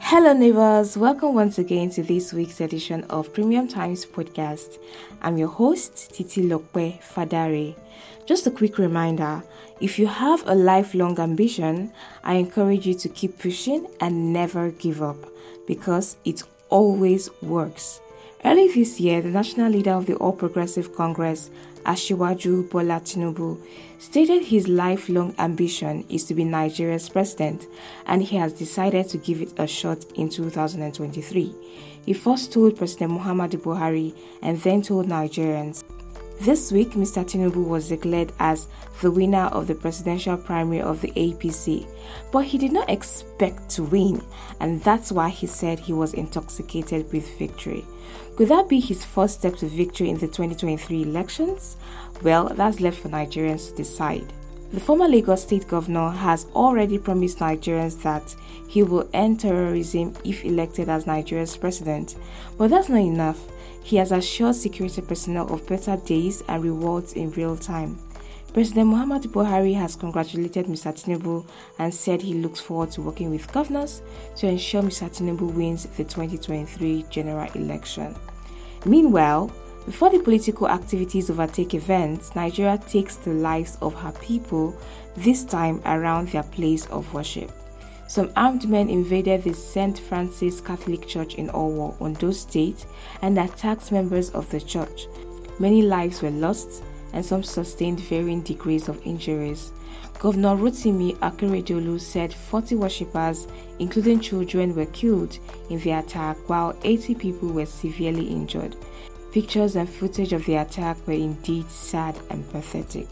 Hello, neighbors. Welcome once again to this week's edition of Premium Times Podcast. I'm your host, Titilope Fadare. Just a quick reminder if you have a lifelong ambition, I encourage you to keep pushing and never give up because it always works. Early this year, the national leader of the All Progressive Congress, Asiwaju Bola Tinubu, stated his lifelong ambition is to be Nigeria's president, and he has decided to give it a shot in 2023. He first told President Muhammadu Buhari and then told Nigerians this week, Mr. Tinubu was declared as the winner of the presidential primary of the APC, but he did not expect to win, and that's why he said he was intoxicated with victory. Could that be his first step to victory in the 2023 elections? Well, that's left for Nigerians to decide. The former Lagos state governor has already promised Nigerians that he will end terrorism if elected as Nigeria's president. But that's not enough. He has assured security personnel of better days and rewards in real time. President Muhammad Buhari has congratulated Mr. Tinubu and said he looks forward to working with governors to ensure Mr. Tinubu wins the 2023 general election. Meanwhile, before the political activities overtake events, Nigeria takes the lives of her people, this time around their place of worship. Some armed men invaded the St. Francis Catholic Church in Owo, Ondo State, and attacked members of the church. Many lives were lost, and some sustained varying degrees of injuries. Governor Rotimi Akeredolu said 40 worshippers, including children, were killed in the attack, while 80 people were severely injured. Pictures and footage of the attack were indeed sad and pathetic.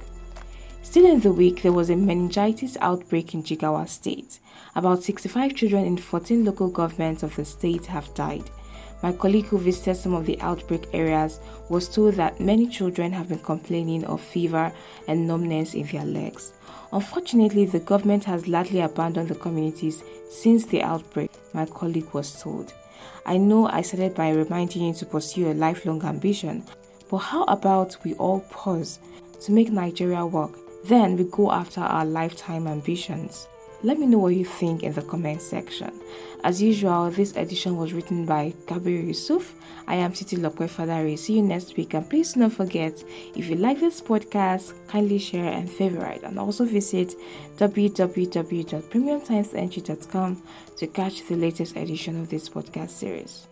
Still in the week, there was a meningitis outbreak in Jigawa State. About 65 children in 14 local governments of the state have died. My colleague who visited some of the outbreak areas was told that many children have been complaining of fever and numbness in their legs. Unfortunately, the government has largely abandoned the communities since the outbreak, my colleague was told. I know I started by reminding you to pursue a lifelong ambition, but how about we all pause to make Nigeria work? Then we go after our lifetime ambitions. Let me know what you think in the comment section. As usual, this edition was written by Kabir Yusuf. I am Titilope Fadare. See you next week. And please do not forget, if you like this podcast, kindly share and favorite. And also visit www.premiumtimesng.com to catch the latest edition of this podcast series.